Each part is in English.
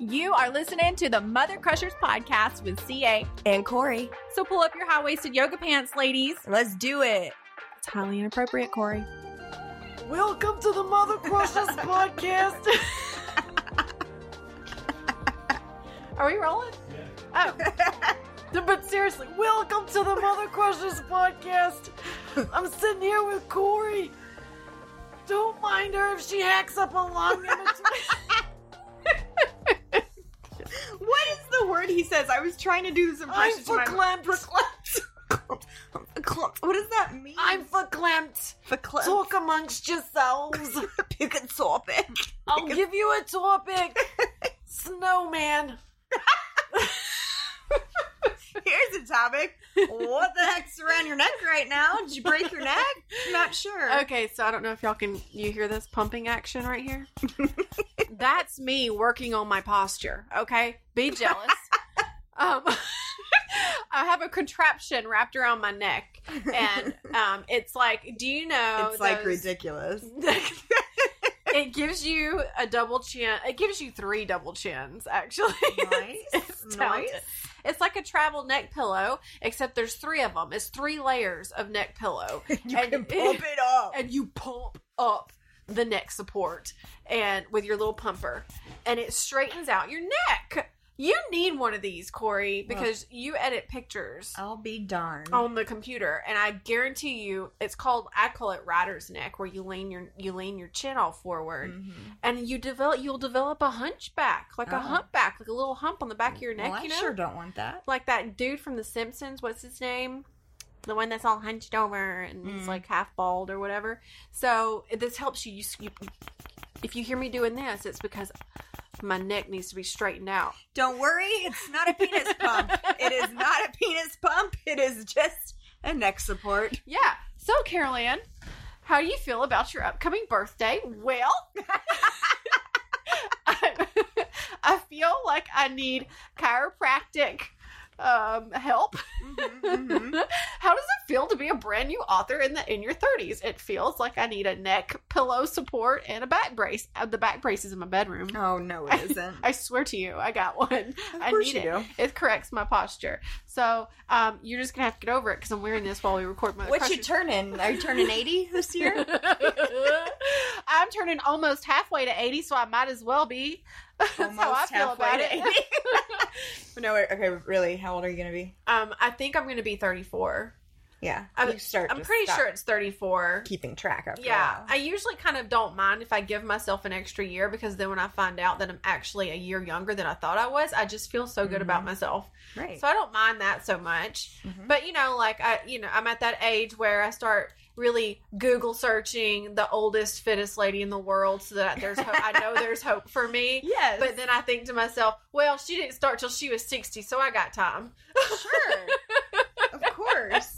You are listening to the Mother Crushers podcast with CA. And Corey. So pull up your high waisted yoga pants, ladies. Let's do it. It's highly inappropriate, Corey. Welcome to the Mother Crushers podcast. Are we rolling? Oh, but seriously, welcome to the Mother Crushers podcast. I'm sitting here with Corey. Don't mind her if she hacks up a lung in between. Says? I was trying to do this impression. I'm impression. to my- verklempt. Verklempt. What does that mean? I'm verklempt. verklempt. Talk amongst yourselves. Pick a topic. I'll give you a topic. Snowman. Here's a topic. What the heck's around your neck right now? Did you break your neck? Not sure. okay. So I don't know if y'all can you hear this pumping action right here. That's me working on my posture. Okay, be jealous. Um, I have a contraption wrapped around my neck, and um, it's like, do you know? it's like ridiculous. it gives you a double chin. It gives you three double chins, actually. Nice. It's. Nice. It's like a travel neck pillow, except there's three of them. It's three layers of neck pillow. You And- can pump it up. and you pump up the neck support and with your little pumper and it straightens out your neck. You need one of these, Corey, because you edit pictures I'll be darned. on the computer and I guarantee you it's called I call it rider's neck where you lean your you lean your chin all forward Mhm. and you develop you'll develop a hunchback, like a Oh. humpback, like a little hump on the back of your neck, Well, I you know? sure don't want that. like that dude from The Simpsons. What's his name? The one that's all hunched over and he's Mm. like half bald or whatever. So this helps you. You, you. If you hear me doing this, it's because my neck needs to be straightened out. Don't worry, it's not a penis pump. It is not a penis pump. It is just a neck support. Yeah. So Carol Ann, how do you feel about your upcoming birthday? Well, I, I feel like I need chiropractic um, help. Mhm. How does it feel to be a brand new author in the in your thirties? It feels like I need a neck pillow support and a back brace. Uh, the back brace is in my bedroom. Oh no, it isn't. I swear to you, I got one. Of I need it. do. It corrects my posture. So um, you're just gonna have to get over it because I'm wearing this while we record my. What you Crushers- turning? Are you turning eighty this year? I'm turning almost halfway to 80, so I might as well be. That's how I Almost feel about it. 80. no, okay, really. How old are you gonna be? um, I think I'm going to be 34. Yeah, I'm- you start. I'm pretty sure it's 34. keeping track of. Yeah, I usually kind of don't mind if I give myself an extra year because then when I find out that I'm actually a year younger than I thought I was, I just feel so good about myself. right. So I don't mind that so much. Mhm. But you know, like I, you know, I'm at that age where I start really Google searching the oldest, fittest lady in the world, so that there's, ho- I know there's hope for me. yes, But then I think to myself, well, she didn't start till she was 60, so I got time. sure, of course.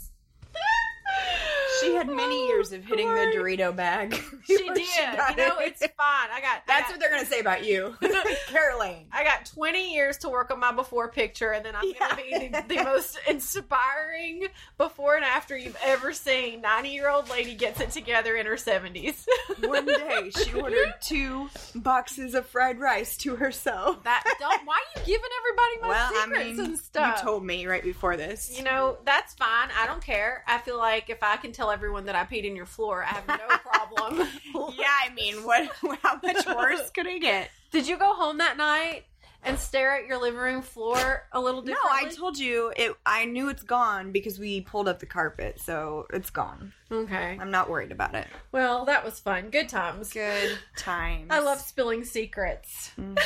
She had many oh years of hitting the Dorito bag. She did. got you know, it. it's fine. I got. I got- what they're gonna say about you, Carol Ann. I got 20 years to work on my before picture, and then I'm Yeah. going to be the, the most inspiring before and after you've ever seen. 90 year old lady gets it together in her 70s. One day, she ordered two boxes of fried rice to herself. that don't. Why are you giving everybody my well, I secrets mean, and stuff? you told me right before this. You know, that's fine. I don't care. I feel like if I can tell everyone that I peed in your floor, I have no problem. yeah, I mean, what? How much worse could it get? Did you go home that night and stare at your living room floor a little No, differently? I told you it. I knew it's gone because we pulled up the carpet, so it's gone. Okay. I'm not worried about it. Well, that was fun. Good times. Good times. I love spilling secrets. Mhm.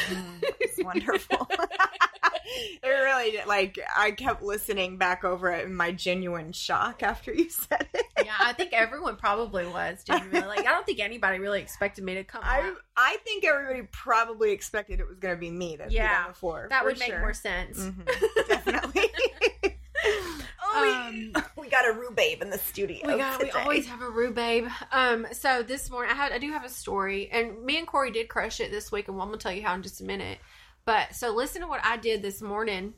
It's wonderful. it really. Like I kept listening back over it in my genuine shock after you said it. Yeah, I think everyone probably was genuinely. Like, I don't think anybody really expected me to come. I out. I think everybody probably expected it was going to be me that Yeah, peed on the floor. that would make sure. more sense. Mhm, definitely. Oh, we, got a rhubarb in the studio. We got. We always have a rhubarb. Um. So this morning, I had. I do have a story, and me and Corey did crush it this week, and I'm gonna tell you how in just a minute. But so listen to what I did this morning.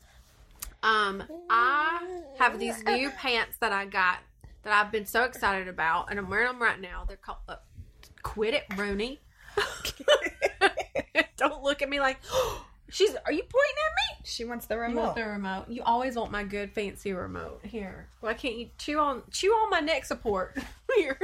Um, I have these new pants that I got that I've been so excited about, and I'm wearing them right now. They're called uh, "Quit It, Rooney." Don't look at me like She's. Are you pointing at me? She wants the You remote. want the remote? You always want my good fancy remote. Here. Why can't you chew on chew on my neck support? Here.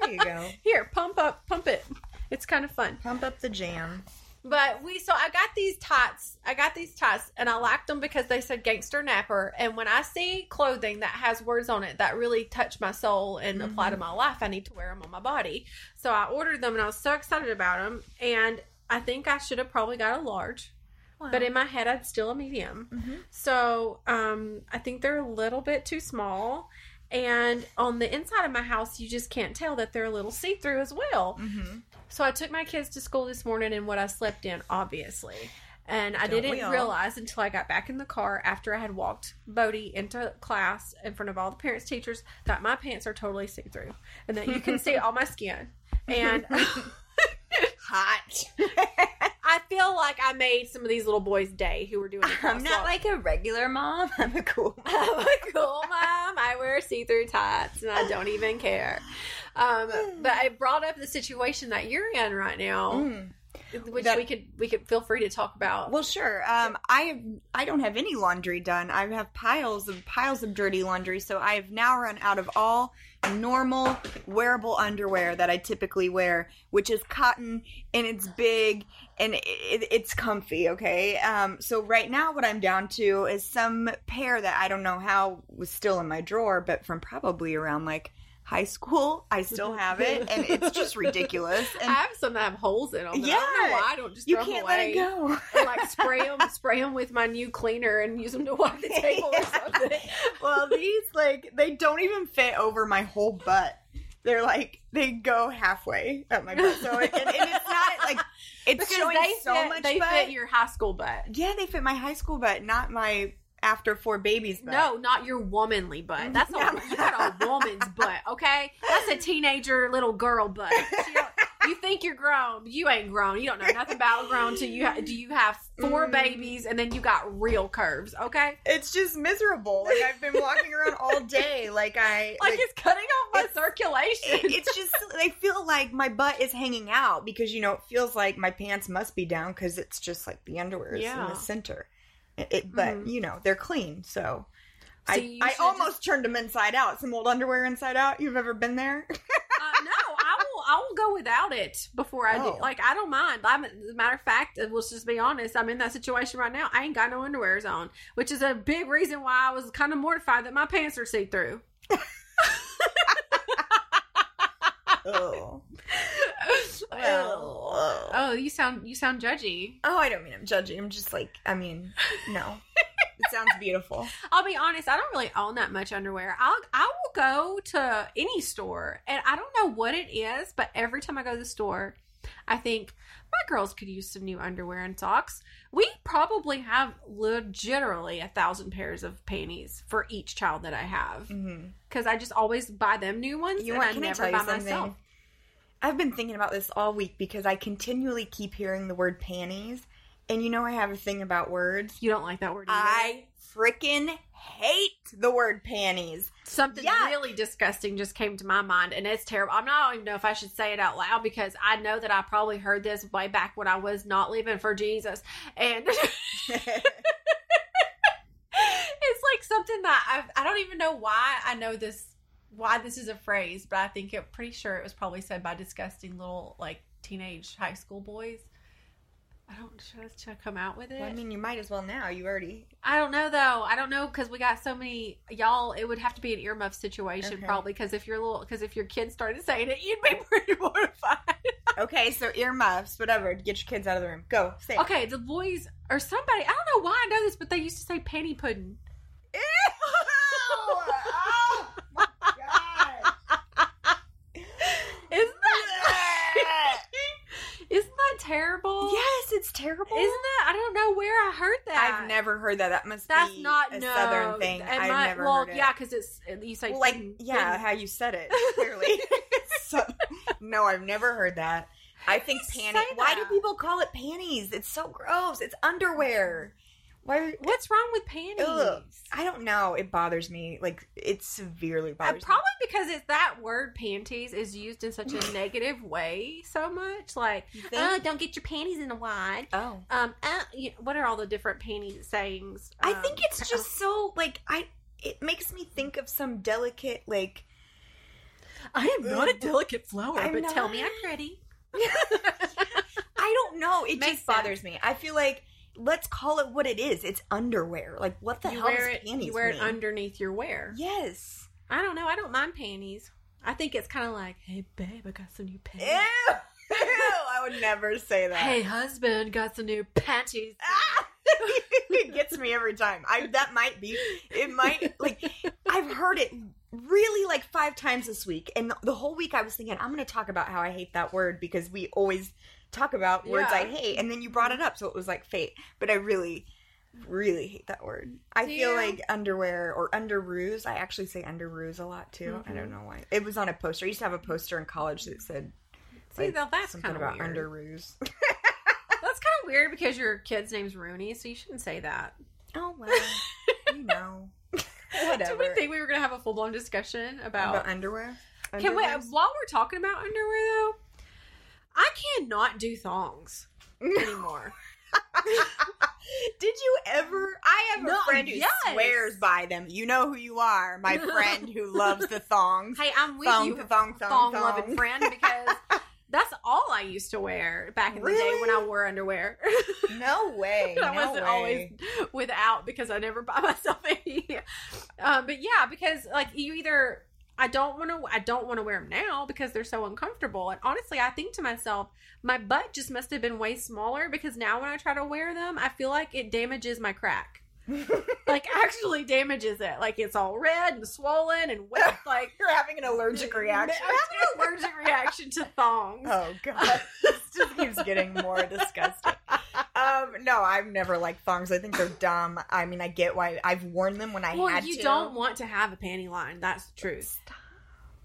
There you go. Here, pump up, pump it. It's kind of fun. Pump up the jam. But we so I got these tots. I got these tots and I liked them because they said gangster napper. And when I see clothing that has words on it that really touch my soul and apply to mm-hmm. my life, I need to wear them on my body. So I ordered them and I was so excited about them. And I think I should have probably got a large. But in my head, I'd still a medium. Mhm. So um, I think they're a little bit too small. And on the inside of my house, you just can't tell that they're a little see through as well. Mm-hmm. So I took my kids to school this morning in what I slept in, obviously. And I Don't didn't realize until I got back in the car after I had walked Bodie into class in front of all the parents, teachers, that my pants are totally see through and that you can see all my skin. And Hot. I feel like I made some of these little boys' day who were doing the I'm not like a regular mom. I'm a cool mom. I'm a cool mom. I wear see-through tops, and I don't even care. Um, but I brought up the situation that you're in right now, Mm. Which That- we could we could feel free to talk about. Well, sure. Um, I have, I don't have any laundry done. I have piles of piles of dirty laundry, so I have now run out of all normal wearable underwear that I typically wear, which is cotton and it's big and it, it, it's comfy. Okay. Um, so right now, what I'm down to is some pair that I don't know how was still in my drawer, but from probably around like high school, I still have it, and it's just ridiculous. I have some that have holes in them. I don't know Yeah. why I don't just you throw can't them let away. it go. Or like spray them, spray them with my new cleaner and use them to wipe the table or something. well, these like they don't even fit over my whole butt. They're like they go halfway up my butt. So and, and it's not like it's Because showing they so fit, much they butt. fit your high school butt. yeah, they fit my high school butt, not my after four babies butt. No, not your womanly butt. That's a, you got a woman's butt, okay? That's a teenager little girl butt. You think you're grown, but you ain't grown. You don't know nothing about grown till you ha- do you have four Mm. babies and then you got real curves, okay? It's just miserable. Like I've been walking around all day. Like I Like, it's cutting off my it's- circulation. it- it's just I feel like my butt is hanging out because you know it feels like my pants must be down because it's just like the underwear is in the center. It, it- but Mhm. you know they're clean, so. So I, I almost turned them inside out. Some old underwear inside out. You've ever been there? Uh, no, I will. I will go without it before I Oh. do. Like I don't mind. I'm, as a matter of fact, let's just be honest. I'm in that situation right now. I ain't got no underwears on, which is a big reason why I was kind of mortified that my pants are see through. oh. oh. oh, you sound you sound judgy. Oh, I don't mean I'm judging. I'm just like, I mean, no. it sounds beautiful. I'll be honest. I don't really own that much underwear. I'll I will go to any store, and I don't know what it is, but every time I go to the store, I think my girls could use some new underwear and socks. We probably have legitimately a thousand pairs of panties for each child that I have mm-hmm. because I just always buy them new ones, You and want? I Can I never buy myself. I've been thinking about this all week because I continually keep hearing the word panties, and you know I have a thing about words. You don't like that word? Either. I freaking hate the word panties. Something Yuck. really disgusting just came to my mind, and it's terrible. I'm not I don't even know if I should say it out loud because I know that I probably heard this way back when I was not living for Jesus, and it's like something that I I don't even know why I know this why this is a phrase, but I think it pretty sure it was probably said by disgusting little like teenage high school boys. I don't should should I come out with it? well, I mean, you might as well now. You already. I don't know though. I don't know because we got so many y'all. It would have to be an earmuff situation Okay. probably because if your little because if your kids started saying it, you'd be pretty mortified. Okay, so earmuffs, whatever. Get your kids out of the room. Go. Say. it. okay, the boys or somebody. I don't know why I know this, but they used to say penny pudding. Ew! Oh my god! Isn't that isn't that terrible? yes, it's terrible. Isn't that? I don't know where I heard that. I've never heard that. That must That's be not a no southern thing. And I've my- never well, heard it. yeah, because it's uh, you say Well, like yeah, how you said it clearly. so, no, I've never heard that. I think panties. Why do people call it panties? It's so gross. It's underwear. Why? What's wrong with panties? Ugh. I don't know. It bothers me. Like it severely Uh, bothers probably because it's that word panties is used in such a negative way so much. Like, me. You think? oh, don't get your panties in a wad. oh. Um, uh, you- what are all the different panties sayings? I Um, think it's just so like I. It makes me think of some delicate like. I am not a delicate flower, I'm but not- tell me I'm pretty. I don't know. It Makes just bothers me. I feel like let's call it what it is. It's underwear. Like what the you hell wear does it. panties You wear it underneath your wear. Yes. I don't know. I don't mind panties. I think it's kind of like, hey babe, I got some new Ew. panties. Ew. I would never say that. Hey husband, got some new panties. Ah! it gets me every time. I that might be. It might like I've heard it really like five times this week, and the whole week I was thinking I'm going to talk about how I hate that word because we always talk about words Yeah. I hate, and then you brought it up, so it was like fate. But I really, really hate that word. I Do feel you? like underwear or under underoos. I actually say under underoos a lot too. I Mm-hmm. don't know why. It was on a poster. I used to have a poster in college that said See, like, though, that's something kind of about weird. underoos. That's kind of weird because your kid's name's Rooney, so you shouldn't say that. oh well, you know. Do Whatever. we think we were gonna have a full blown discussion about? About underwear? Can we? While we're talking about underwear, though, I cannot do thongs anymore. Did you ever? I have a friend who yes. swears by them. You know who you are, my friend who loves the thongs. hey, I'm with Thong, you, thong, thong, thong thong. loving friend, because that's all I used to wear back in the day when I wore underwear. No way. I no wasn't way. always without because I never buy myself any. Um, but yeah, because like you either I don't want to I don't want to wear them now because they're so uncomfortable. And honestly, I think to myself, my butt just must have been way smaller because now when I try to wear them, I feel like it damages my crack. like actually damages it. Like it's all red and swollen and wet. Like You're having an allergic reaction. I'm having an allergic reaction to thongs. Oh god, this just keeps getting more disgusting. Um, no, I've never liked thongs. I think they're dumb. I mean, I get why I've worn them when I had to. well, had you to. don't want to have a panty line. That's the truth.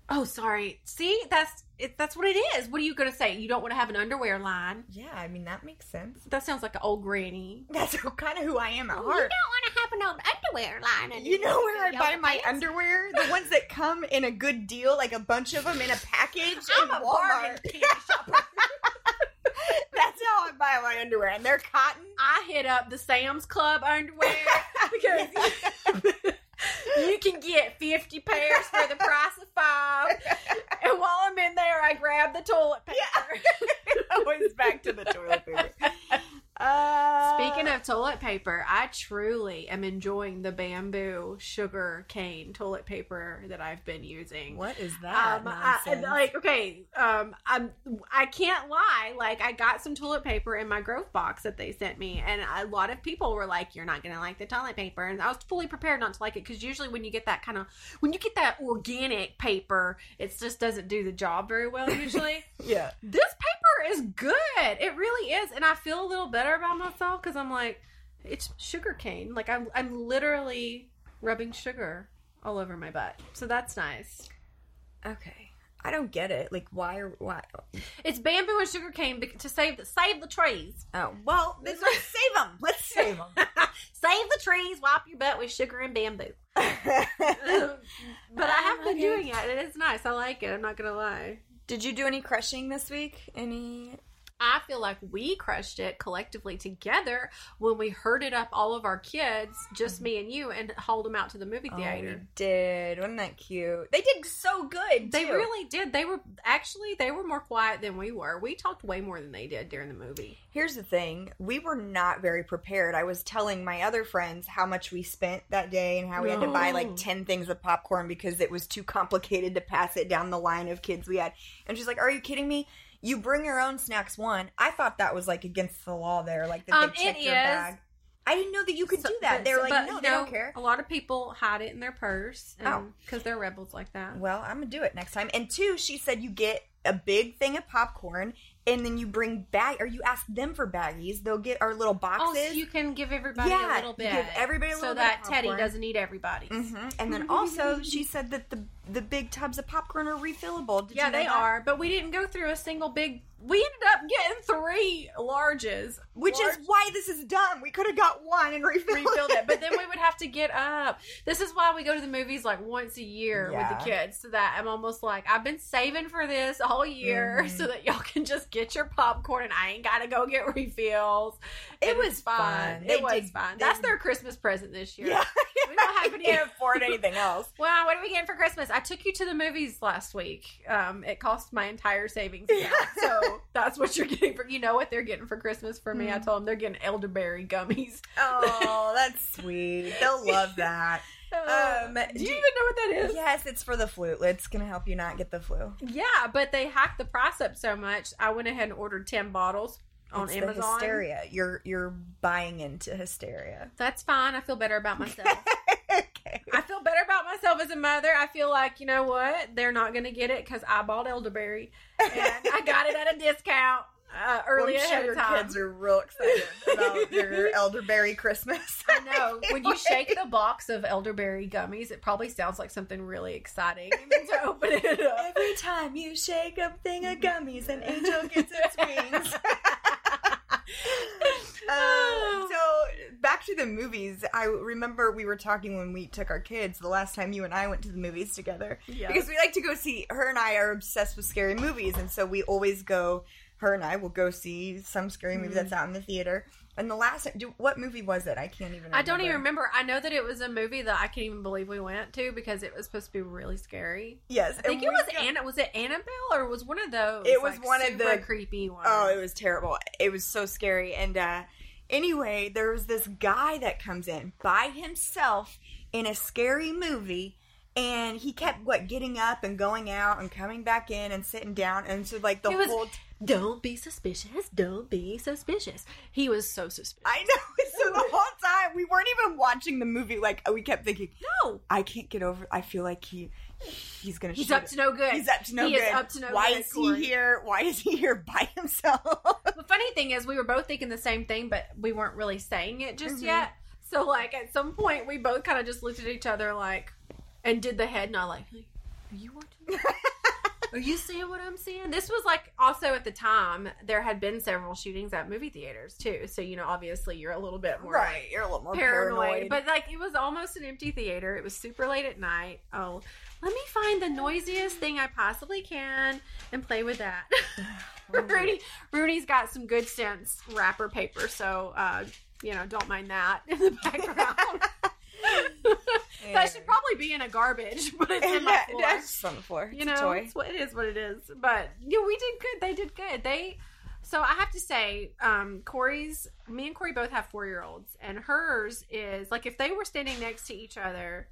Oh, sorry. See, that's it, that's what it is. What are you gonna say? You don't want to have an underwear line? Yeah, I mean that makes sense. That sounds like an old granny. That's kind of who I am at heart. You don't want to have an old underwear line. You know where I buy my underwear? The ones that come in a good deal, like a bunch of them in a package I'm in a bargain Walmart. That's how I buy my underwear, and they're cotton. I hit up the Sam's Club underwear because you can get fifty pairs for the price of five. And while I'm in there, I grab the toilet paper. Always back to the toilet paper. Uh, Speaking of toilet paper, I truly am enjoying the bamboo sugar cane toilet paper that I've been using. what is that? Um, I, like okay, um, I'm I can't lie. Like I got some toilet paper in my Grove box that they sent me, and a lot of people were like, "You're not gonna like the toilet paper," and I was fully prepared not to like it because usually when you get that kind of when you get that organic paper, it just doesn't do the job very well. Usually, yeah. this paper is good. It really is, and I feel a little better about myself because I'm like, it's sugar cane. Like I'm I'm literally rubbing sugar all over my butt, so that's nice. Okay. I don't get it. Like, why? Are, why? It's bamboo and sugar cane to save the save the trees. Oh, well, let's save them. Let's save them. save the trees. Wipe your butt with sugar and bamboo. but I have been Okay. doing it, and it is nice. I like it. I'm not gonna lie. Did you do any crushing this week? Any? I feel like we crushed it collectively together when we herded up all of our kids, just mm-hmm. me and you, and hauled them out to the movie Oh, we theater. did. Wasn't that cute? They did so good. They really did. They were actually they were more quiet than we were. We talked way more than they did during the movie. Here's the thing: we were not very prepared. I was telling my other friends how much we spent that day and how we had to buy like ten things of popcorn because it was too complicated to pass it down the line of kids we had. And she's like, "Are you kidding me? You bring your own snacks." One, I thought that was like against the law there, like that Um, they check it your is. bag. I didn't know that you could So- do that. but- They were like, "No, they don't care." A lot of people hide it in their purse. Oh. because they're rebels like that. Well, I'm gonna do it next time. And two, she said you get a big thing of popcorn, and then you bring bag, or you ask them for baggies. They'll get our little boxes. Oh, so you can give everybody Yeah, a little bit. give everybody a little so that Teddy doesn't eat everybody's. hmm And then also, she said that the the big tubs of popcorn are refillable. Did Yeah, you know they that? are. But we didn't go through a single big we ended up getting three larges, Which Large- is why this is dumb. We could have got one and refilled, refilled it, but then we would have to get up. This is why we go to the movies like once a year with the kids, so that I'm almost like I've been saving for this all year, Mhm. so that y'all can just get your popcorn and I ain't gotta go get refills. It And was fun. fun. They It was did- fun. That's their Christmas present this year. Yeah, We don't have any. can't afford anything else. Well, what are we getting for Christmas? I took you to the movies last week. Um, it cost my entire savings account, so that's what you're getting for. You know what they're getting for Christmas for me? I Mm. told them they're getting elderberry gummies. Oh, that's sweet. They'll love that. Um, do you do- even know what that is? Yes, it's for the flu. It's gonna help you not get the flu. Yeah, but they hacked the price up so much. I went ahead and ordered ten bottles on it's the Amazon. hysteria. You're you're buying into hysteria. That's fine. I feel better about myself. Okay. I feel better about myself as a mother. I feel like you know what? They're not going to get it because I bought elderberry and I got it at a discount uh, early I'm sure your time. kids are real excited about their elderberry Christmas. I know. When you shake the box of elderberry gummies, it probably sounds like something really exciting. To open it up. Every time you shake a thing of gummies, an angel gets its wings. Uh, so back to the movies. I remember we were talking when we took our kids the last time you and I went to the movies together Yeah. because we like to go see. Her and I are obsessed with scary movies, and so we always go. Her and I will go see some scary movie Mm-hmm. that's out in the theater. And the last, do, what movie was it? I can't even. remember. I don't even remember. I know that it was a movie that I can't even believe we went to because it was supposed to be really scary. Yes, I think it was Anna. Was it Annabelle or was one of those? It was like, one of the- creepy ones. Oh, it was terrible. It was so scary. And uh anyway, there was this guy that comes in by himself in a scary movie and he kept what getting up and going out and coming back in and sitting down and so like the was- whole Don't be suspicious. Don't be suspicious. He was so suspicious. I know. So the whole time we weren't even watching the movie. Like we kept thinking, No, I can't get over. I feel like he he's gonna. he's up it. to no good. He's up to no he good. up to no Why good. is Corey. he here? Why is he here by himself? The funny thing is, we were both thinking the same thing, but we weren't really saying it just Mhm. yet. So, like, at some point, we both kind of just looked at each other, like, and did the head nod, like, "Are you watching? Are you seeing what I'm seeing?" This was like also at the time there had been several shootings at movie theaters too, so you know, obviously, you're a little bit more right, you're a little more paranoid. paranoid. But like, it was almost an empty theater. It was super late at night. Oh, let me find the noisiest thing I possibly can and play with that. Rudy, Rudy's got some good sense wrapper paper, so uh, you know, don't mind that in the background. that should probably be in a garbage, but it's in my floor. that's on the floor. It's you know, it's what it is. What it is. But you know, we did good. They did good. They. So I have to say, um, Corey's. Me and Corey both have four year olds, and hers is like if they were standing next to each other.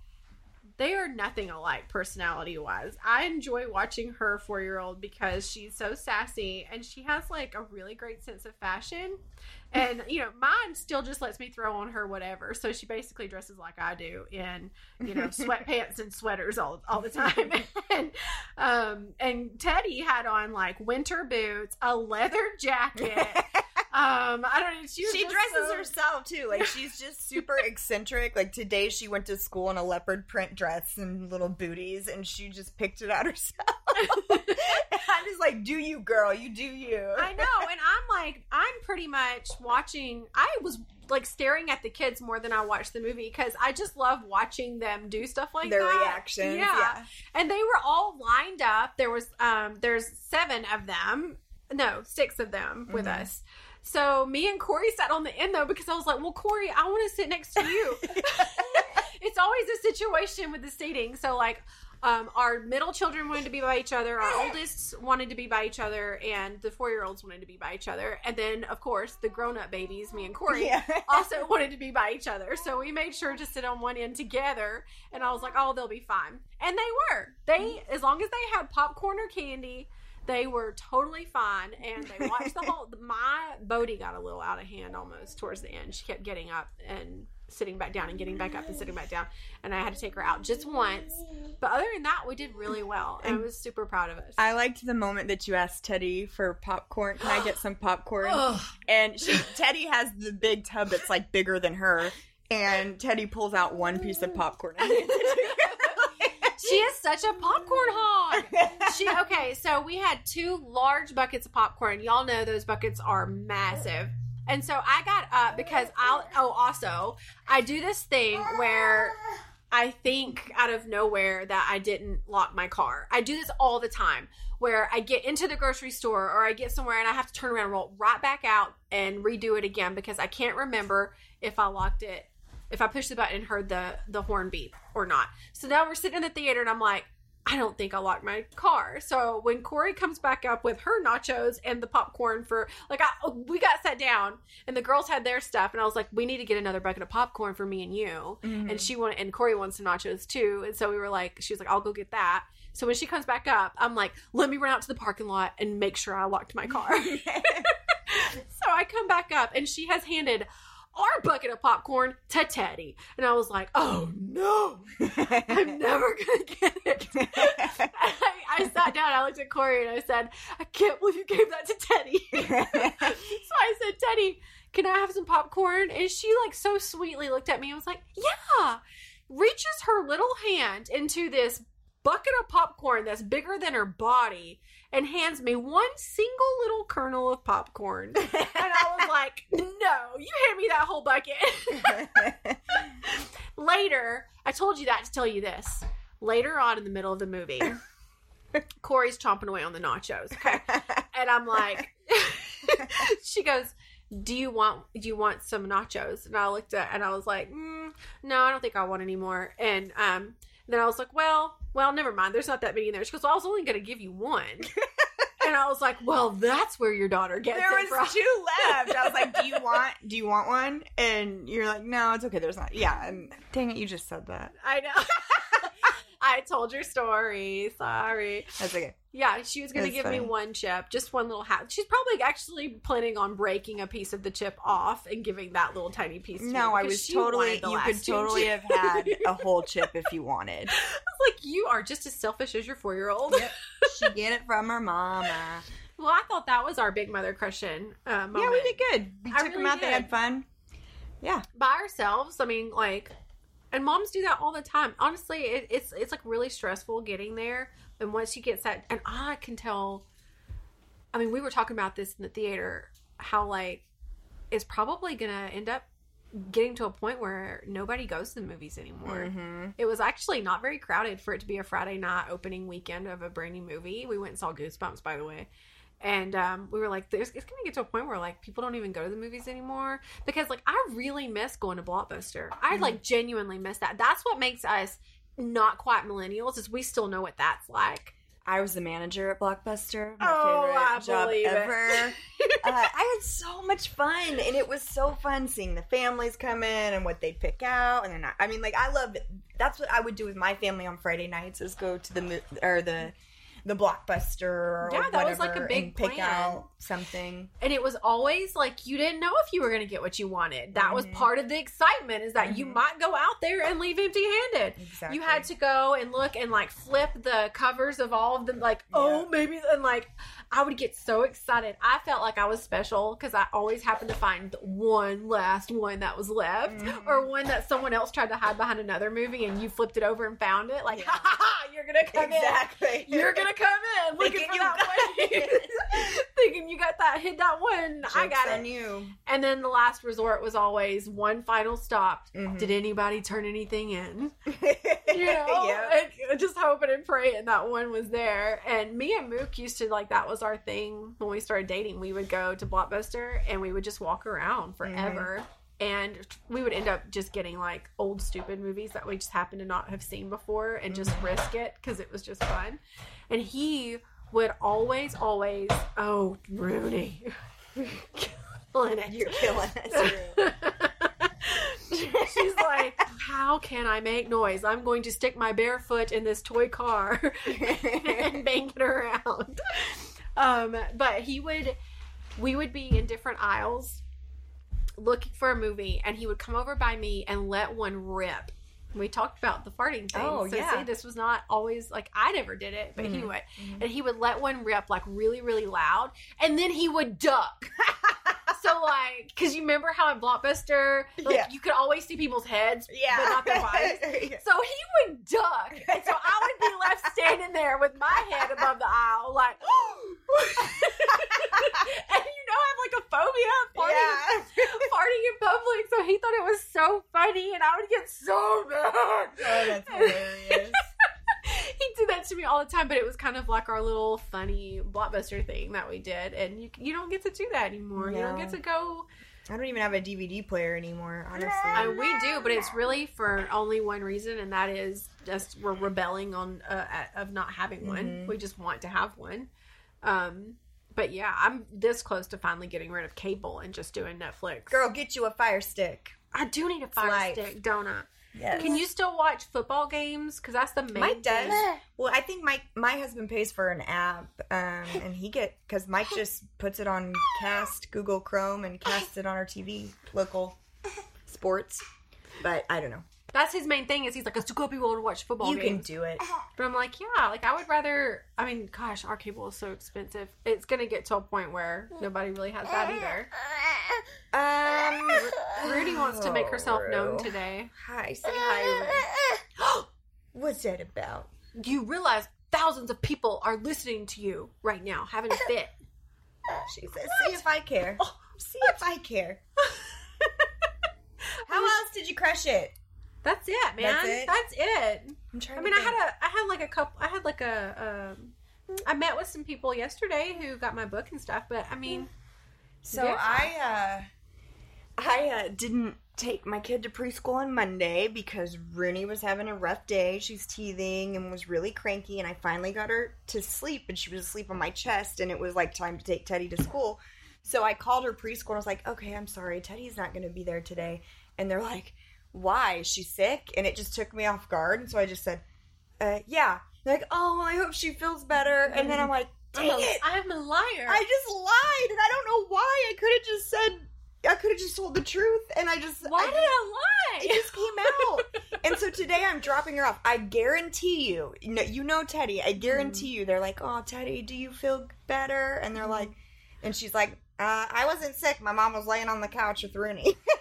They are nothing alike personality wise. I enjoy watching her four year old because she's so sassy and she has like a really great sense of fashion. And, you know, mine still just lets me throw on her whatever. So she basically dresses like I do in, you know, sweatpants and sweaters all, all the time. and, um, and Teddy had on like winter boots, a leather jacket. Um, I don't know. She, She dresses so- herself too. Like she's just super eccentric. Like today she went to school in a leopard print dress and little booties and she just picked it out herself. I'm just like, do you girl, you do you. I know, and I'm like, I'm pretty much watching. I was like staring at the kids more than I watched the movie because I just love watching them do stuff like Their that. reactions. yeah. Yeah. and they were all lined up. There was um, there's seven of them, no, six of them with Mhm. us. So me and Corey sat on the end though because I was like, well, Corey, I want to sit next to you. it's always a situation with the seating. So like. Um, our middle children wanted to be by each other. Our oldest wanted to be by each other, and the four-year-olds wanted to be by each other. And then, of course, the grown-up babies, me and Corey, Yeah. also wanted to be by each other. So we made sure to sit on one end together. And I was like, oh, they'll be fine. And they were. They, as long as they had popcorn or candy, they were totally fine. And they watched the whole. My Bodie got a little out of hand almost towards the end. She kept getting up and sitting back down and getting back up and sitting back down. And I had to take her out just once. But other than that, we did really well. And I was super proud of us. I liked the moment that you asked Teddy for popcorn. Can I get some popcorn? And she Teddy has the big tub that's like bigger than her. And Teddy pulls out one piece of mm. popcorn. She is such a popcorn hog. She okay, so we had two large buckets of popcorn. Y'all know those buckets are massive. And so I got up because I'll oh also I do this thing where I think out of nowhere that I didn't lock my car. I do this all the time where I get into the grocery store or I get somewhere and I have to turn around, and roll right back out and redo it again because I can't remember if I locked it, if I pushed the button and heard the the horn beep or not. So now we're sitting in the theater and I'm like, I don't think I locked my car. So when Corey comes back up with her nachos and the popcorn for like I we got sat down and the girls had their stuff and I was like, we need to get another bucket of popcorn for me and you. And mm-hmm. she wanted and Corey wants some nachos too. And so we were like, she was like, I'll go get that. So when she comes back up, I'm like, let me run out to the parking lot and make sure I locked my car. so I come back up and she has handed our bucket of popcorn to Teddy. And I was like, oh no, I'm never going to get it. I, I sat down, I looked at Corey and I said, I can't believe you gave that to Teddy. so I said, Teddy, can I have some popcorn? And she like so sweetly looked at me and was like, yeah. Reaches her little hand into this bucket of popcorn that's bigger than her body and hands me one single little kernel of popcorn. And I was like, no, you hand me that whole bucket. Later, I told you that to tell you this. Later on in the middle of the movie, Corey's chomping away on the nachos. Okay. And I'm like, she goes, do you want do you want some nachos and i looked at and i was like mm, no i don't think i want any more and um then i was like well well never mind there's not that many in there she goes well, i was only going to give you one and i was like well that's where your daughter gets there it from was two left. I was like, "Do you want? Do you want one?" And you're like, "No, it's okay. There's not." Yeah. And dang it, you just said that. i know i told your story sorry That's okay. Yeah she was going to give me one chip just one little half she's probably actually planning on breaking a piece of the chip off and giving that little tiny piece to me No, I was totally. You could totally have had a whole chip if you wanted. Like, you are just as selfish as your four year old. She get it from her mama. Well, I thought that was our big mother crushing uh, moment. Yeah, we did good. We I took them really out. They had fun. Yeah. by ourselves. I mean, like, and moms do that all the time. Honestly, it, it's it's like really stressful getting there. And once you get set, and I can tell. I mean, we were talking about this in the theater. How like it's probably gonna end up getting to a point where nobody goes to the movies anymore. Mm-hmm. It was actually not very crowded for it to be a Friday night opening weekend of a brand new movie. We went and saw Goosebumps, by the way. And um, we were like, There's, it's going to get to a point where like people don't even go to the movies anymore because like I really miss going to Blockbuster. I like genuinely miss that. That's what makes us not quite millennials is we still know what that's like. I was the manager at Blockbuster. My Oh, favorite I job believe it. ever. uh, I had so much fun, and it was so fun seeing the families come in and what they pick out. And then I, I mean, like I love. That's what I would do with my family on Friday nights: is go to the or the the Blockbuster or Yeah, that was, like, a big pick plan. out something. And it was always like you didn't know if you were going to get what you wanted. That was Mhm. part of the excitement is that you Mhm. might go out there and leave empty handed. Exactly. You had to go and look and like flip the covers of all of them, like, oh, maybe, and like, I would get so excited. I felt like I was special because I always happened to find one last one that was left, Mhm. or one that someone else tried to hide behind another movie and you flipped it over and found it. Like, Yeah. ha ha ha, you're gonna come in. exactly. You're gonna come in looking Thinking for that one. Thinking you got that, hit that one. I Joke's got on it. you. And then the last resort was always one final stop. Mhm. Did anybody turn anything in? you know, yeah. and just hoping and praying that one was there. And me and Mook used to like that was our thing when we started dating. We would go to Blockbuster and we would just walk around forever. And we would end up just getting like old stupid movies that we just happened to not have seen before and just mm-hmm. risk it because it was just fun. And he would always, always, oh, Rooney, killing it. You're killing it She's like, how can I make noise? I'm going to stick my bare foot in this toy car and bang it around. Um, but he would, we would be in different aisles looking for a movie, and he would come over by me and let one rip we talked about the farting thing. Oh, so yeah. see, this was not always like I never did it, but mm-hmm. he would. Mm-hmm. And he would let one rip like really, really loud, and then he would duck. so like, because you remember how in Blockbuster, like yeah. you could always see people's heads, yeah. but not their bodies. yeah. So he would duck, and so I would be left standing there with my head above the aisle, like. and you know I have like a phobia of farting, yeah. farting in public, so he thought it was so funny, and I would get so mad. Oh, that's hilarious. he did that to me all the time, but it was kind of like our little funny blockbuster thing that we did, and you you don't get to do that anymore. No. You don't get to go. I don't even have a DVD player anymore, honestly. We do, but it's really for only one reason, and that is just we're rebelling on uh, of not having mm-hmm. one. We just want to have one. Um, but yeah, I'm this close to finally getting rid of cable and just doing Netflix. Girl, get you a fire stick. I do need a fire life. stick, don't I? Yes. Can you still watch football games? Because that's the main. Mike does. thing. Well, I think Mike, my husband pays for an app, um, and he get because Mike just puts it on Cast, Google Chrome, and casts it on our TV, local sports. But I don't know. That's his main thing. Is he's like, let's go people to watch football you can do it. But I'm like, yeah, like I would rather. I mean, gosh, our cable is so expensive. It's gonna get to a point where nobody really has that either. Um, Rudy wants to make herself known today. Hi, say hi. Rue. What's that about? You realize thousands of people are listening to you right now, having a fit. She says, "See if I care. Oh, See if I care." How else did you crush it? That's it, man. That's it? That's it. I'm trying. I mean, I had a, I had like a couple, I had like a, um, I met with some people yesterday who got my book and stuff. But I mean, So Yeah. I uh I uh, didn't take my kid to preschool on Monday because Rooney was having a rough day. She's teething and was really cranky and I finally got her to sleep and she was asleep on my chest and it was like time to take Teddy to school. So I called her preschool and I was like, "Okay, I'm sorry. Teddy's not going to be there today." And they're like, "Why? Is she sick?" And it just took me off guard and so I just said, uh, yeah. They're like, "Oh, well, I hope she feels better." And then I'm like, "Dang I'm a, it." I'm a liar. I just lied, and I don't know why. I could have just said, I could have just told the truth, and I just, Why I did I lie? it just came out. and so today I'm dropping her off. I guarantee you, you know, you know Teddy. I guarantee you, they're like, "Oh, Teddy, do you feel better?" And they're like, and she's like, uh, "I wasn't sick. My mom was laying on the couch with Rooney."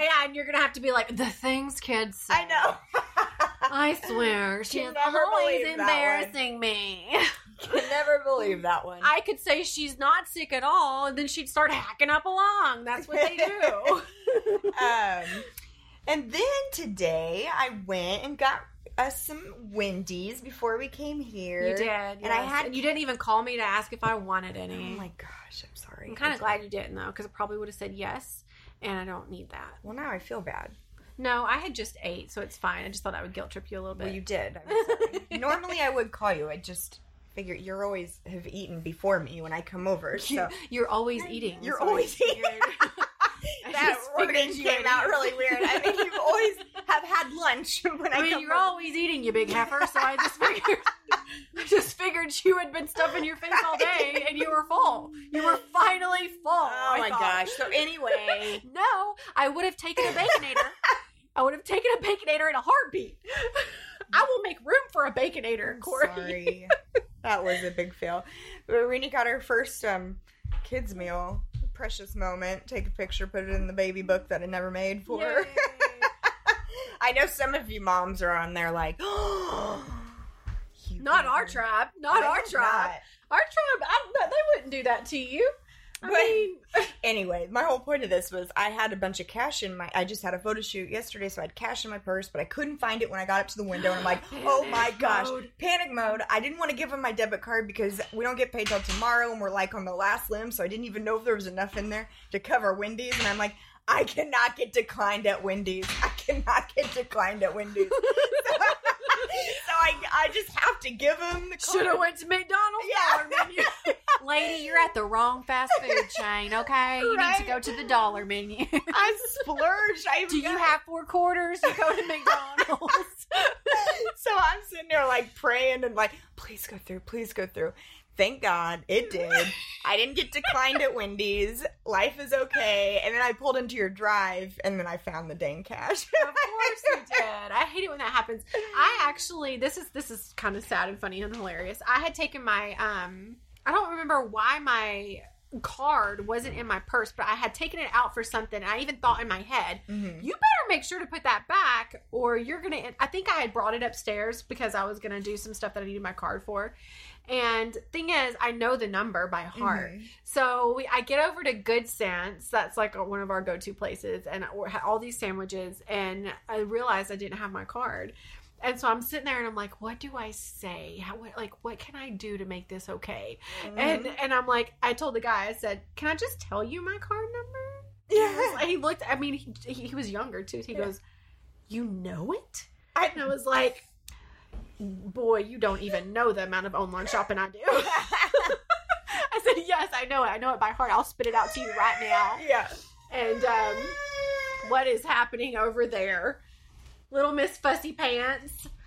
Yeah, and you're gonna have to be like the things kids say. I know. I swear, she's always believe that one. embarrassing me. can never believe that one. I could say she's not sick at all, and then she'd start hacking up along. That's what they do. um, and then today I went and got us some Wendy's before we came here. you did, and I had. You didn't even call me to ask if I wanted any. oh my gosh, I'm sorry. I'm kind of glad you didn't though, because I probably would have said yes, and I don't need that. Well, now I feel bad. No, I had just ate, so it's fine. I just thought I would guilt trip you a little bit. Well, you did. Normally I would call you. I just figure you're always have eaten before me when I come over. So You're always eating. You're always eating. That wording came out really weird. I mean, you always have had lunch when I, I mean, you're always eating, you big heifer. So I just figured, I just figured you had been stuffing your face all day, and you were full. You were finally full. Oh my thought. gosh. So anyway, No, I would have taken a baconator. I would have taken a baconator in a heartbeat. I will make room for a baconator, Corey. Sorry. that was a big fail. But Rini got her first um, kids meal. Precious moment. Take a picture, put it in the baby book that I never made for her. I know some of you moms are on there like, Not our tribe. Not our tribe. not. Our tribe. I. They wouldn't do that to you. I mean, Anyway, my whole point of this was I had a bunch of cash in my. I just had a photo shoot yesterday, so I had cash in my purse, but I couldn't find it when I got up to the window, and I'm like, oh my gosh, mode. panic mode. I didn't want to give him my debit card because we don't get paid till tomorrow, and we're like on the last limb, so I didn't even know if there was enough in there to cover Wendy's, and I'm like. I cannot get declined at Wendy's. I cannot get declined at Wendy's. so I, I just have to give him the card. should have went to McDonald's. Yeah. dollar menu. Lady, you're at the wrong fast food chain. Okay, you need Right. to go to the dollar menu. I splurged. I Do you have four quarters? You go to McDonald's. so I'm sitting there like praying and like, please go through, please go through. Thank God it did. I didn't get declined at Wendy's. Life is okay. And then I pulled into your drive and then I found the dang cash. of course you did. I hate it when that happens. I actually this is this is kind of sad and funny and hilarious. I had taken my um I don't remember why my card wasn't in my purse, but I had taken it out for something. I even thought in my head, Mhm. you better make sure to put that back or you're gonna i think i had brought it upstairs because i was gonna do some stuff that i needed my card for And thing is, I know the number by heart. Mhm. So we, I get over to Good Sense. That's like one of our go-to places, and all these sandwiches. And I realized I didn't have my card, and so I'm sitting there and I'm like, "What do I say? How? What, like, what can I do to make this okay?" And Mhm. and I'm like, I told the guy, I said, "Can I just tell you my card number?" yeah. And he looked. I mean, he, he, he was younger too. He Yeah. goes, "You know it?" I- And I was like, "Boy, you don't even know the amount of online shopping I do." I said, "Yes, I know it. I know it by heart. I'll spit it out to you right now." yeah. And um, what is happening over there? Little Miss Fussy Pants.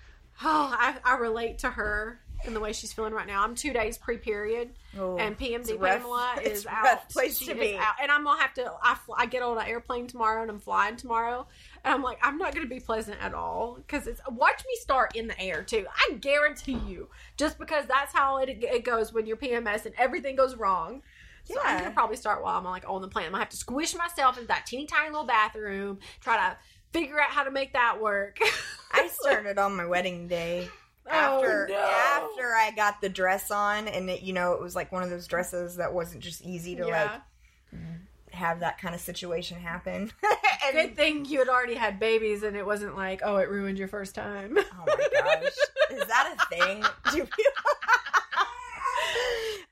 Oh, I, I relate to her in the way she's feeling right now. I'm two days pre-period, Oh, and PMD it's a rough- Pamela is out. place She to be. out. and I'm gonna have to. I, I get on an airplane tomorrow, and I'm flying tomorrow, and I'm like, I'm not gonna be pleasant at all because it's. Watch me start in the air too. I guarantee you, just because that's how it it goes when you're PMS and everything goes wrong. So I'm gonna probably start while I'm like on the plane. I'm gonna have to squish myself into that teeny tiny little bathroom, try to figure out how to make that work. I started on my wedding day Oh, after no. after I got the dress on, and it, you know it was like one of those dresses that wasn't just easy to yeah. like have that kind of situation happen. and, Good thing you had already had babies and it wasn't like, oh, it ruined your first time. oh my gosh, is that a thing? Do you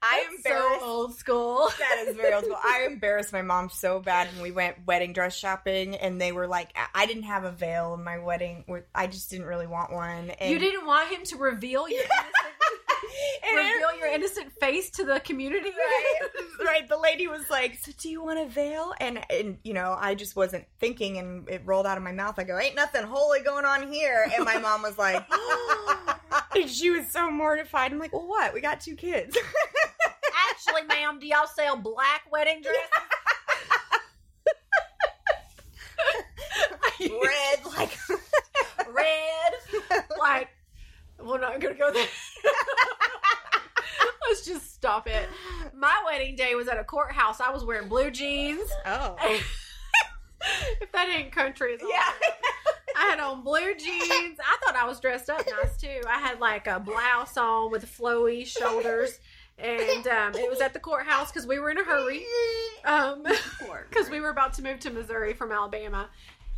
I That's embarrassed. so old school. that is very old school. I embarrassed my mom so bad when we went wedding dress shopping, and they were like, I- didn't have a veil in my wedding. I just didn't really want one. And, You didn't want him to reveal your innocent, reveal your innocent face to the community. right, right. The lady was like, "So do you want a veil?" And and you know, I just wasn't thinking, and it rolled out of my mouth. I go, "Ain't nothing holy going on here." And my mom was like, and she was so mortified. I'm like, "Well, what? We got two kids." Actually, ma'am, do y'all sell black wedding dresses? Red, like Red, like we're not gonna go there. Let's just stop it. My wedding day was at a courthouse. I was wearing blue jeans. oh, if that ain't country, yeah. I had on blue jeans. I thought I was dressed up nice too. I had like a blouse on with flowy shoulders, and um, it was at the courthouse because we were in a hurry. Um, because we were about to move to Missouri from Alabama.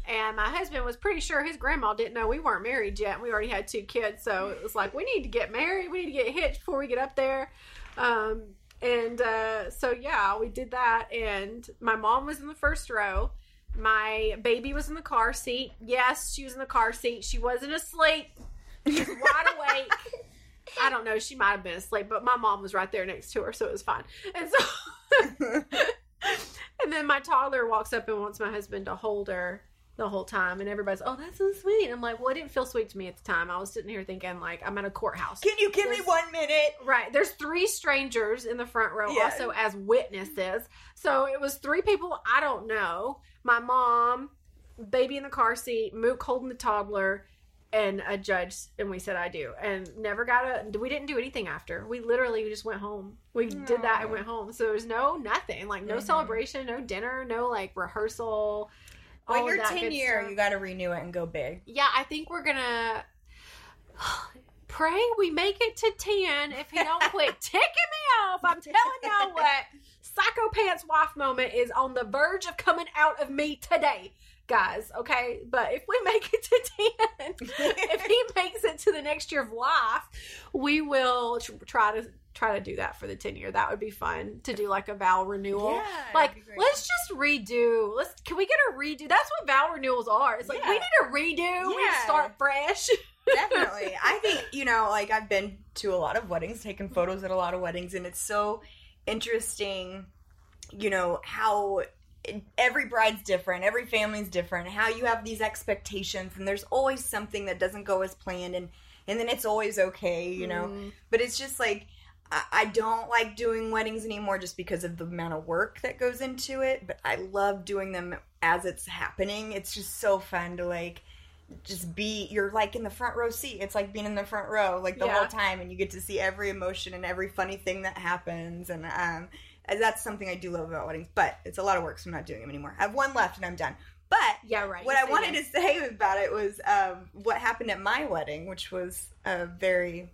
And my husband was pretty sure his grandma didn't know we weren't married yet. And we already had two kids, so it was like we need to get married. We need to get hitched before we get up there. Um, and uh, so yeah, we did that. And my mom was in the first row. My baby was in the car seat. Yes, she was in the car seat. She wasn't asleep. She was wide awake. I don't know. She might have been asleep, but my mom was right there next to her, so it was fine. And so, and then my toddler walks up and wants my husband to hold her the whole time, and everybody's, "Oh, that's so sweet." I'm like, "Well, it didn't feel sweet to me at the time. I was sitting here thinking, like, I'm at a courthouse." Can you give me There's- one minute? Right. There's three strangers in the front row Yeah. also as witnesses. So it was three people I don't know. My mom, baby in the car seat, Mook holding the toddler, and a judge and we said I do. And never got a we didn't do anything after. We literally just went home. We did that and went home. So there was no nothing. Like no Mhm. celebration, no dinner, no like rehearsal. All Well, of oh, your that ten year, stuff. you got to renew it and go big. Yeah, I think we're gonna pray we make it to ten if he don't quit ticking me off. I'm telling y'all what, Psycho Pants wife moment is on the verge of coming out of me today, guys. Okay, but if we make it to ten, if he makes it to the next year of life, we will tr- try to try to do that for the ten year. That would be fun to do like a vow renewal. Yeah, like that'd be great. let's just redo. Let's can we get a redo? That's what vow renewals are. It's like we need a redo. We need Yeah. to start fresh. Definitely. I think, you know, like I've been to a lot of weddings, taken photos at a lot of weddings, and it's so interesting, you know, how every bride's different, every family's different, how you have these expectations, and there's always something that doesn't go as planned, and, and then it's always okay, you know. Mm. But it's just like, I, don't like doing weddings anymore just because of the amount of work that goes into it, but I love doing them as it's happening. It's just so fun to like just be you're like in the front row seat it's like being in the front row like the Yeah. whole time and you get to see every emotion and every funny thing that happens and um that's something i do love about weddings but it's a lot of work so i'm not doing them anymore i have one left and i'm done but Yeah, right. what i wanted yes. to say about it was um what happened at my wedding which was a very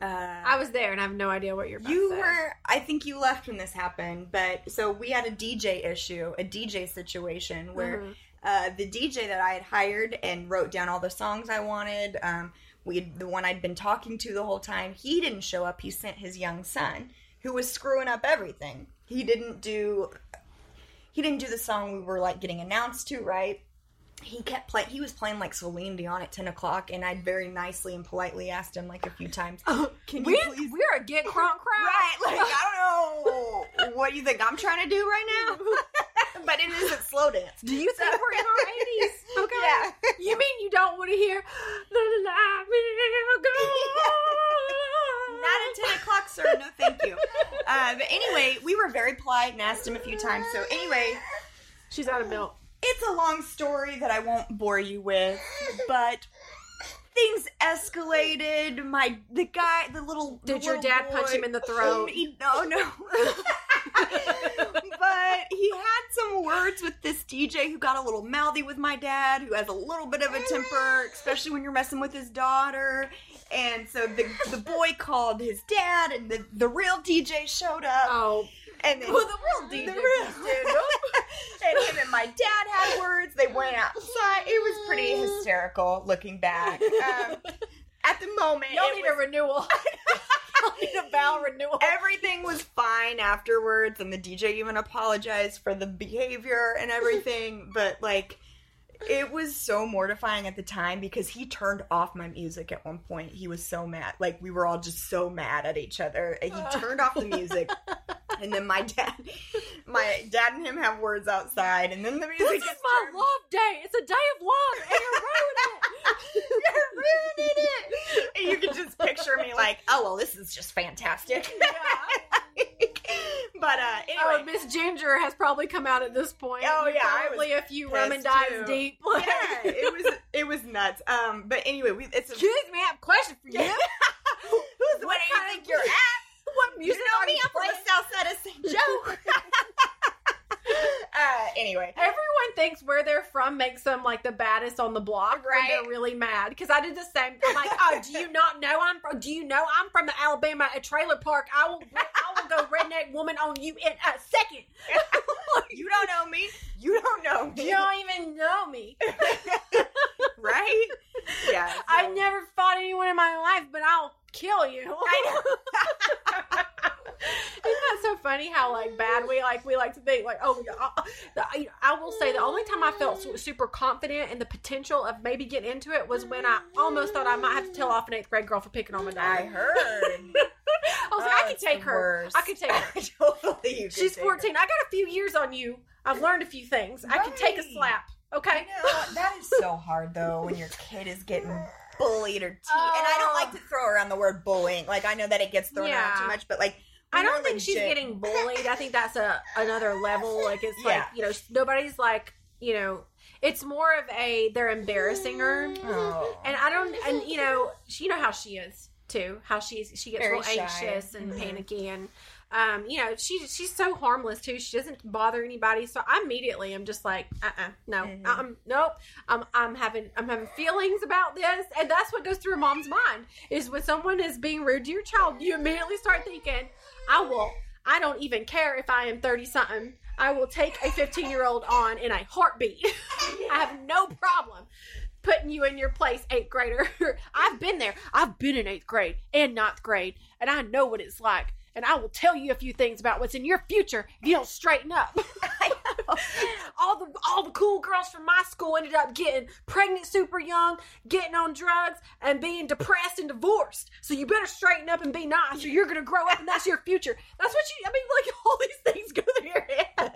Uh, I was there, and I have no idea what you're. About you to say. were. I think you left when this happened, but so we had a DJ issue, a DJ situation where Mhm. uh, the DJ that I had hired and wrote down all the songs I wanted. Um, we the one I'd been talking to the whole time. He didn't show up. He sent his young son, who was screwing up everything. He didn't do. He didn't do the song we were like getting announced to. Right. He kept playing. He was playing like Celine Dion at ten o'clock, and I'd very nicely and politely asked him like a few times, "Can we, you please we're a get crunk crowd. Right, like I don't know what you think I'm trying to do right now, but it isn't slow dance. Do you think we're in our eighties? Okay. Yeah. You mean you don't want to hear the light will go? Not at ten o'clock, sir. No, thank you. Uh, but anyway, we were very polite and asked him a few times. So anyway, She's out of milk. It's a long story that I won't bore you with, but things escalated. My the guy, the little the Did your little dad punch him in the throat? He- no, no. but he had some words with this DJ who got a little mouthy with my dad, who has a little bit of a temper, especially when you're messing with his daughter. And so the the boy called his dad, and the the real DJ showed up. Oh, And then Well, the real DJ the real dude. and him and my dad had words. They went outside. It was pretty hysterical looking back. Um, at the moment, y'all need was- a renewal. y'all need a vow renewal. everything was fine afterwards, and the DJ even apologized for the behavior and everything. but like, it was so mortifying at the time because he turned off my music at one point. He was so mad. Like we were all just so mad at each other. And he turned off the music. And then my dad, my dad and him have words outside, and then the music This is my turned- love day. It's a day of love, and you're ruining it. You're ruining it. And you can just picture me like, oh well, this is just fantastic. but uh, Oh, anyway, Miss Ginger has probably come out at this point. Oh, You're yeah, I probably a few rum and dives deep. yeah, it was it was nuts. Um, but anyway, we it's a, Excuse me, I have a question for you. who's what do you think you're at? what music You know are me, you I'm from the south side of St. Joe. uh, anyway, Everyone thinks where they're from makes them like the baddest on the block Right. they're really mad. Because I did the same. I'm like, oh, do you not know I'm from? Do you know I'm from the Alabama uh, trailer park? I will, I will go redneck woman on you in a second. you don't know me. You don't know me. You don't even know me. right? Yeah. so- I've never fought anyone in my life, but I'll kill you. I so funny how like bad we like we like to think like oh yeah, I, I will say the only time I felt super confident in the potential of maybe getting into it was when I almost thought I might have to tell off an eighth grade girl for picking on my I dad. heard. I was like Oh, I could take her. worst. I could take her. totally. She's fourteen. I got a few years on you. I've learned a few things. I can take a slap. Okay. I know that is so hard though when your kid is getting bullied or te- and I don't like to throw around the word bullying. Like I know that it gets thrown around too much, but like I don't think she's getting bullied. I think that's a another level. Like it's like you know nobody's like you know it's more of a they're embarrassing her, Oh. and I don't and you know she, you know how she is too. How she's she gets Very real shy. anxious and Mhm. panicky and. Um, you know, she she's so harmless too. She doesn't bother anybody. So I immediately am just like, uh, uh no, Mhm. um, nope. I'm I'm having I'm having feelings about this, and that's what goes through a mom's mind is when someone is being rude to your child, you immediately start thinking, I will. I don't even care if I am 30 something. I will take a 15 year old on in a heartbeat. I have no problem putting you in your place, eighth grader. I've been there. I've been in eighth grade and ninth grade, and I know what it's like. And I will tell you a few things about what's in your future if you don't straighten up. all the all the cool girls from my school ended up getting pregnant super young, getting on drugs, and being depressed and divorced. So you better straighten up and be nice, or you're gonna grow up and that's your future. That's what you. I mean, like all these things go through your head.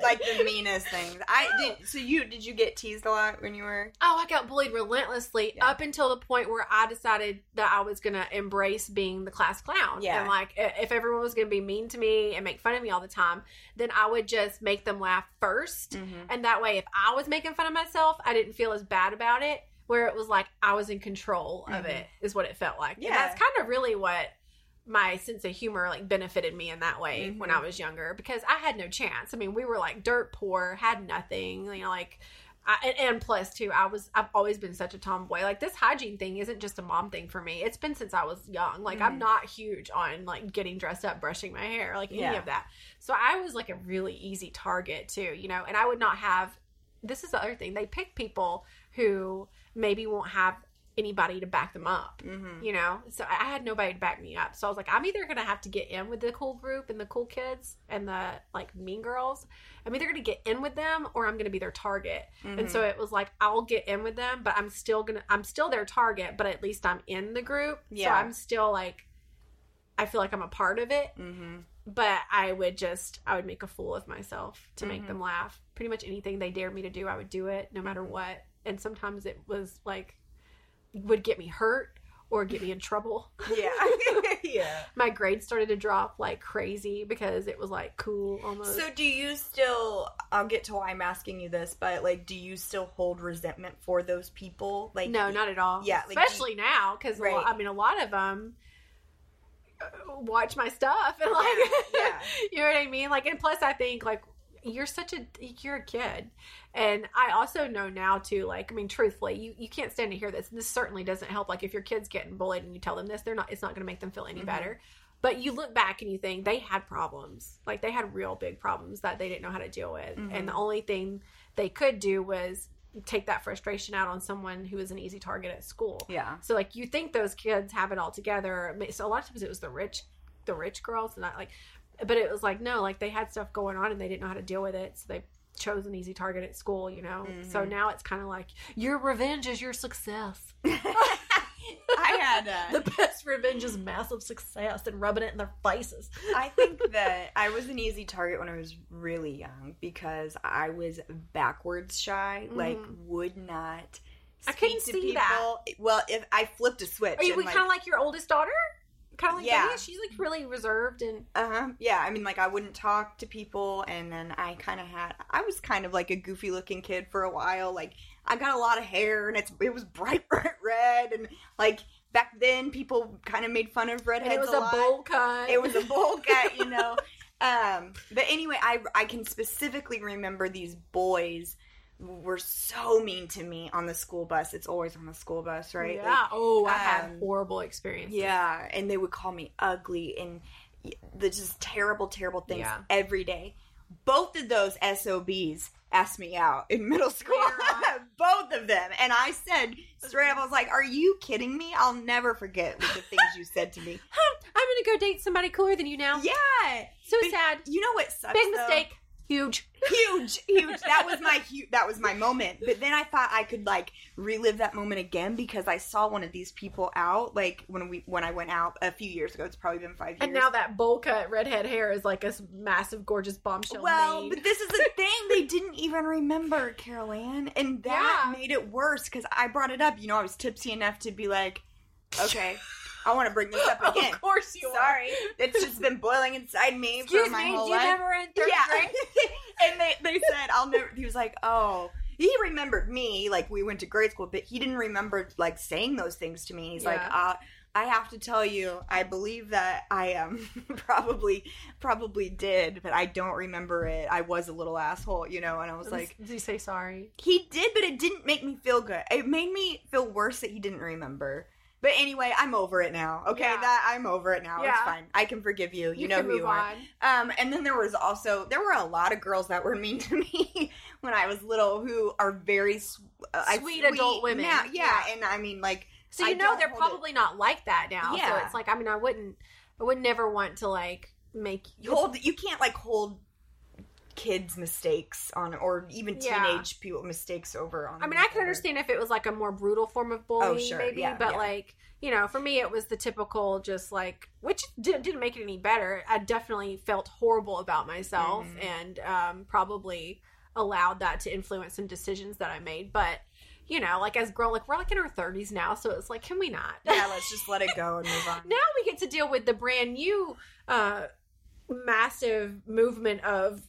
Things. I did. So you did you get teased a lot when you were? Oh, I got bullied relentlessly Yeah. up until the point where I decided that I was to embrace being the class clown. Yeah. And like, if everyone was to be mean to me and make fun of me all the time, then I would just make them laugh 1st Mhm. And that way, if I was making fun of myself, I didn't feel as bad about it. Where it was like I was in control of Mhm. it, is what it felt like. Yeah. And that's kind of really what my sense of humor like benefited me in that way when Mhm. I was younger because I had no chance. I mean, we were like dirt poor, had nothing, you know, like I, and, plus too, I was I've always been such a tomboy. Like this hygiene thing isn't just a mom thing for me. It's been since I was young. Like I'm Mhm. not huge on like getting dressed up, brushing my hair, like any Yeah. of that. So I was like a really easy target too, you know. And I would not have. This is the other thing. They pick people who maybe won't have anybody to back them up hmm you know? So i had nobody to back me up. So i was like i'm either gonna have to get in with the cool group and the cool kids and the like mean girls. I'm either gonna get in with them or i'm gonna be their target. Mm-hmm. and so it was like i'll get in with them but i'm still gonna i'm still their target but at least i'm in the group. So Yeah. i'm still like i feel like i'm a part of it. Hmm but i would just i would make a fool of myself to make Mhm. them laugh. Pretty much anything they dared me to do i would do it no matter what. And sometimes it was like would get me hurt or get me in trouble yeah yeah my grades started to drop like crazy because it was like cool almost. So do you still I'll get to why I'm asking you this, but like do you still hold resentment for those people? Like no, not at all. Yeah, like, especially now because Right. I mean, a lot of them uh, watch my stuff and like, yeah. you know what I mean. Like, and plus, I think like you're such a you're a kid, and I also know now too. Like, I mean, truthfully, you you can't stand to hear this. This certainly doesn't help. Like, if your kid's getting bullied and you tell them this, they're not. It's not going to make them feel any Mhm. better. But you look back and you think they had problems. Like they had real big problems that they didn't know how to deal with. Mhm. And the only thing they could do was take that frustration out on someone who was an easy target at school. Yeah. So like you think those kids have it all together. So a lot of times it was the rich, the rich girls, not like, but it was like no, like they had stuff going on and they didn't know how to deal with it. So they chose an easy target at school, you know. So Mhm. now it's kind of like your revenge is your success. I had uh, the best revenge is massive success and rubbing it in their faces. I think that I was an easy target when I was really young because I was backwards shy, like would not. Mm-hmm. I Speak couldn't to see people. that. Well, if I flipped a switch, Are you kind of like your oldest daughter? Kind of like Yeah. yeah. She's like really reserved and Uh huh. Yeah, I mean, like I wouldn't talk to people, and then I kind of had. I was kind of like a goofy looking kid for a while. Like I got a lot of hair, and it's it was bright, bright red, and like back then people kind of made fun of redheads. and it was a a bowl cut. It was a bowl cut, you know. Um, but anyway, I I can specifically remember these boys were so mean to me on the school bus. It's always on the school bus, right? Like, Yeah. oh, I had um, horrible experiences. yeah, and they would call me ugly and the just terrible, terrible things Yeah. every day. Both of those SOBs asked me out in middle school. Both of them. And I said straight up, I was like, Are you kidding me? I'll never forget the things you said to me. I'm gonna go date somebody cooler than you now. Yeah. So But sad. You know what sucks? Big though? Huge. huge huge that was my hu- that was my moment but then i thought i could like relive that moment again because i saw one of these people out like when we when i went out a few years ago it's probably been five years And now that bowl cut redhead hair is like a massive, gorgeous bombshell. well but this is the thing they didn't even remember carol ann and that Yeah. made it worse because i brought it up you know i was tipsy enough to be like okay i want to bring this up again of course you sorry it's just been boiling inside me Excuse for my me, whole do you life never in third yeah. grade? and they, they said, I'll never, he was like, oh, he remembered me, like we went to grade school, but he didn't remember like saying those things to me. He's like, Yeah. uh, I have to tell you, I believe that I um probably probably did, but I don't remember it. I was a little asshole, you know, and I was like, did you say sorry? he did, but it didn't make me feel good. It made me feel worse that he didn't remember. But anyway, I'm over it now. Okay, Yeah. that I'm over it now. It's fine. I can forgive you. You, know can who move you are. on. Um, and then there was also there were a lot of girls that were mean to me when I was little who are very sw- uh, I- Sweet adult women. Now, yeah, Yeah. and I mean like So I you know they're hold it- probably not like that now. So it's like I mean I wouldn't I would never want to like make you hold you can't like hold kids mistakes on or even Yeah. teenage people mistakes over on I mean, I can understand if it was like a more brutal form of bullying, Oh, sure. maybe. Yeah, but yeah. like, you know, for me, it was the typical, just like, which didn't, didn't make it any better. I definitely felt horrible about myself Mhm. and um, probably allowed that to influence some decisions that I made. But you know, like as grown, like we're like in our thirties now, so it's like, can we not? Yeah, let's just let it go and move on. now we get to deal with the brand new uh massive movement of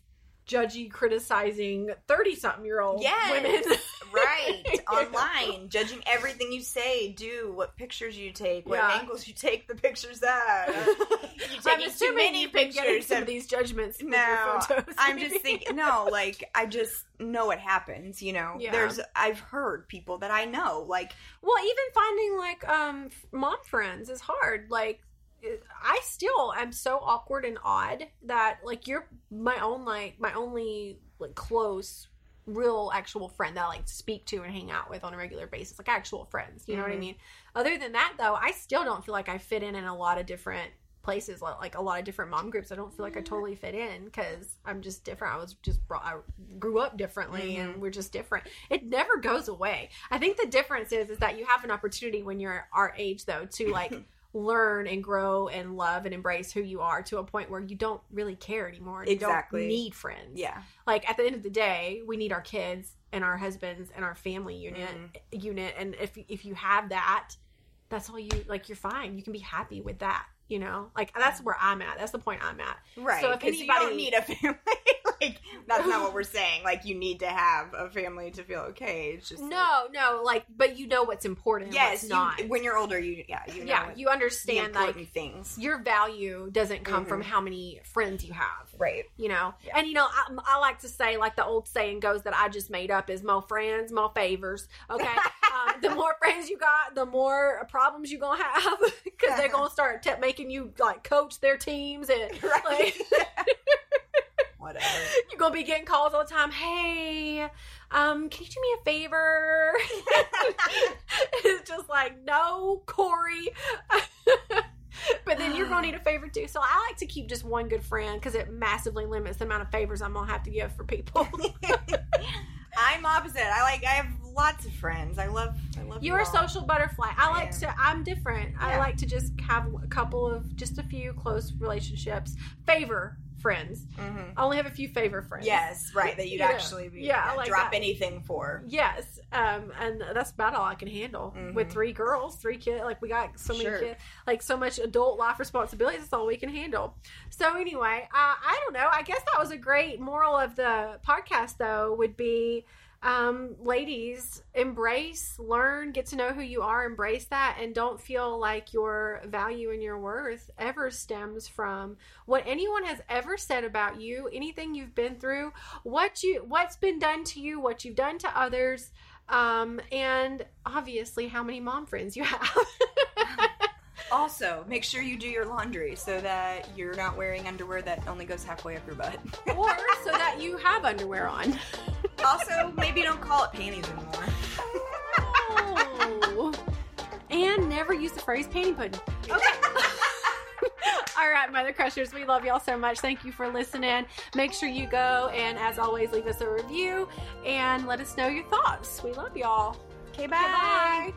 judgy criticizing 30 something year old Yes. women right online judging everything you say do what pictures you take what Yeah. angles you take the pictures at you I'm too assuming many you've been getting pictures some of of these judgments. no your photos. i'm just thinking no like i just know what happens you know Yeah. there's i've heard people that i know like Well, even finding like um mom friends is hard. Like it- I still am so awkward and odd that like you're my own like my only like close real actual friend that I like speak to and hang out with on a regular basis, like actual friends. You know what I Mhm. mean? Other than that, though, I still don't feel like I fit in in a lot of different places, like, like a lot of different mom groups. I don't feel like I totally fit in because I'm just different. I was just brought, I grew up differently, and we're just different. It never goes away. I think the difference is is that you have an opportunity when you're our age, though, to like. learn and grow and love and embrace who you are to a point where you don't really care anymore. and You Exactly. don't need friends yeah like at the end of the day we need our kids and our husbands and our family unit Mm-hmm. unit and if if you have that that's all you like you're fine you can be happy with that you know? Like that's where i'm at. That's the point i'm at. Right So if 'cause you anybody- don't need a family. Like that's not what we're saying. Like you need to have a family to feel okay. It's just no no like but you know what's important and yes what's not. you, when you're older you yeah you know yeah you understand important like things. your value doesn't come Mhm. from how many friends you have right. you know? Yeah. and you know I, I like to say like the old saying goes that i just made up is more friends more favors okay? Um, the more friends you got the more problems you're gonna have because they're gonna start te- making you like coach their teams and right. like whatever. you're gonna be getting calls all the time hey um can you do me a favor? It's just like no corey. But then you're gonna need a favor too. So i like to keep just one good friend because it massively limits the amount of favors i'm gonna have to give for people I'm opposite. I like. I have lots of friends. I love. I love. you're a you all. social butterfly i I like am. to i'm different i like to just have a couple of just a few close relationships favor friends Mhm. i only have a few favor friends Yes, right. That you'd Yeah. actually be. Yeah, I like drop that. anything for. Yes, um, and that's about all I can handle with Mhm. three girls, three kids. Like we got so many Sure. kids, like so much adult life responsibilities. That's all we can handle. So anyway, uh, I don't know. I guess that was a great moral of the podcast, though. Would be, um, ladies, embrace, learn, get to know who you are, embrace that, and don't feel like your value and your worth ever stems from what anyone has ever said about you, anything you've been through, what you what's been done to you, what you've done to others, um, and obviously how many mom friends you have. Also, make sure you do your laundry so that you're not wearing underwear that only goes halfway up your butt. or so that you have underwear on. also, maybe don't call it panties anymore. Oh. and never use the phrase panty pudding. Okay. All right, Mother Crushers, we love y'all so much. Thank you for listening. Make sure you go and, as always, leave us a review and let us know your thoughts. We love y'all. Okay, Bye.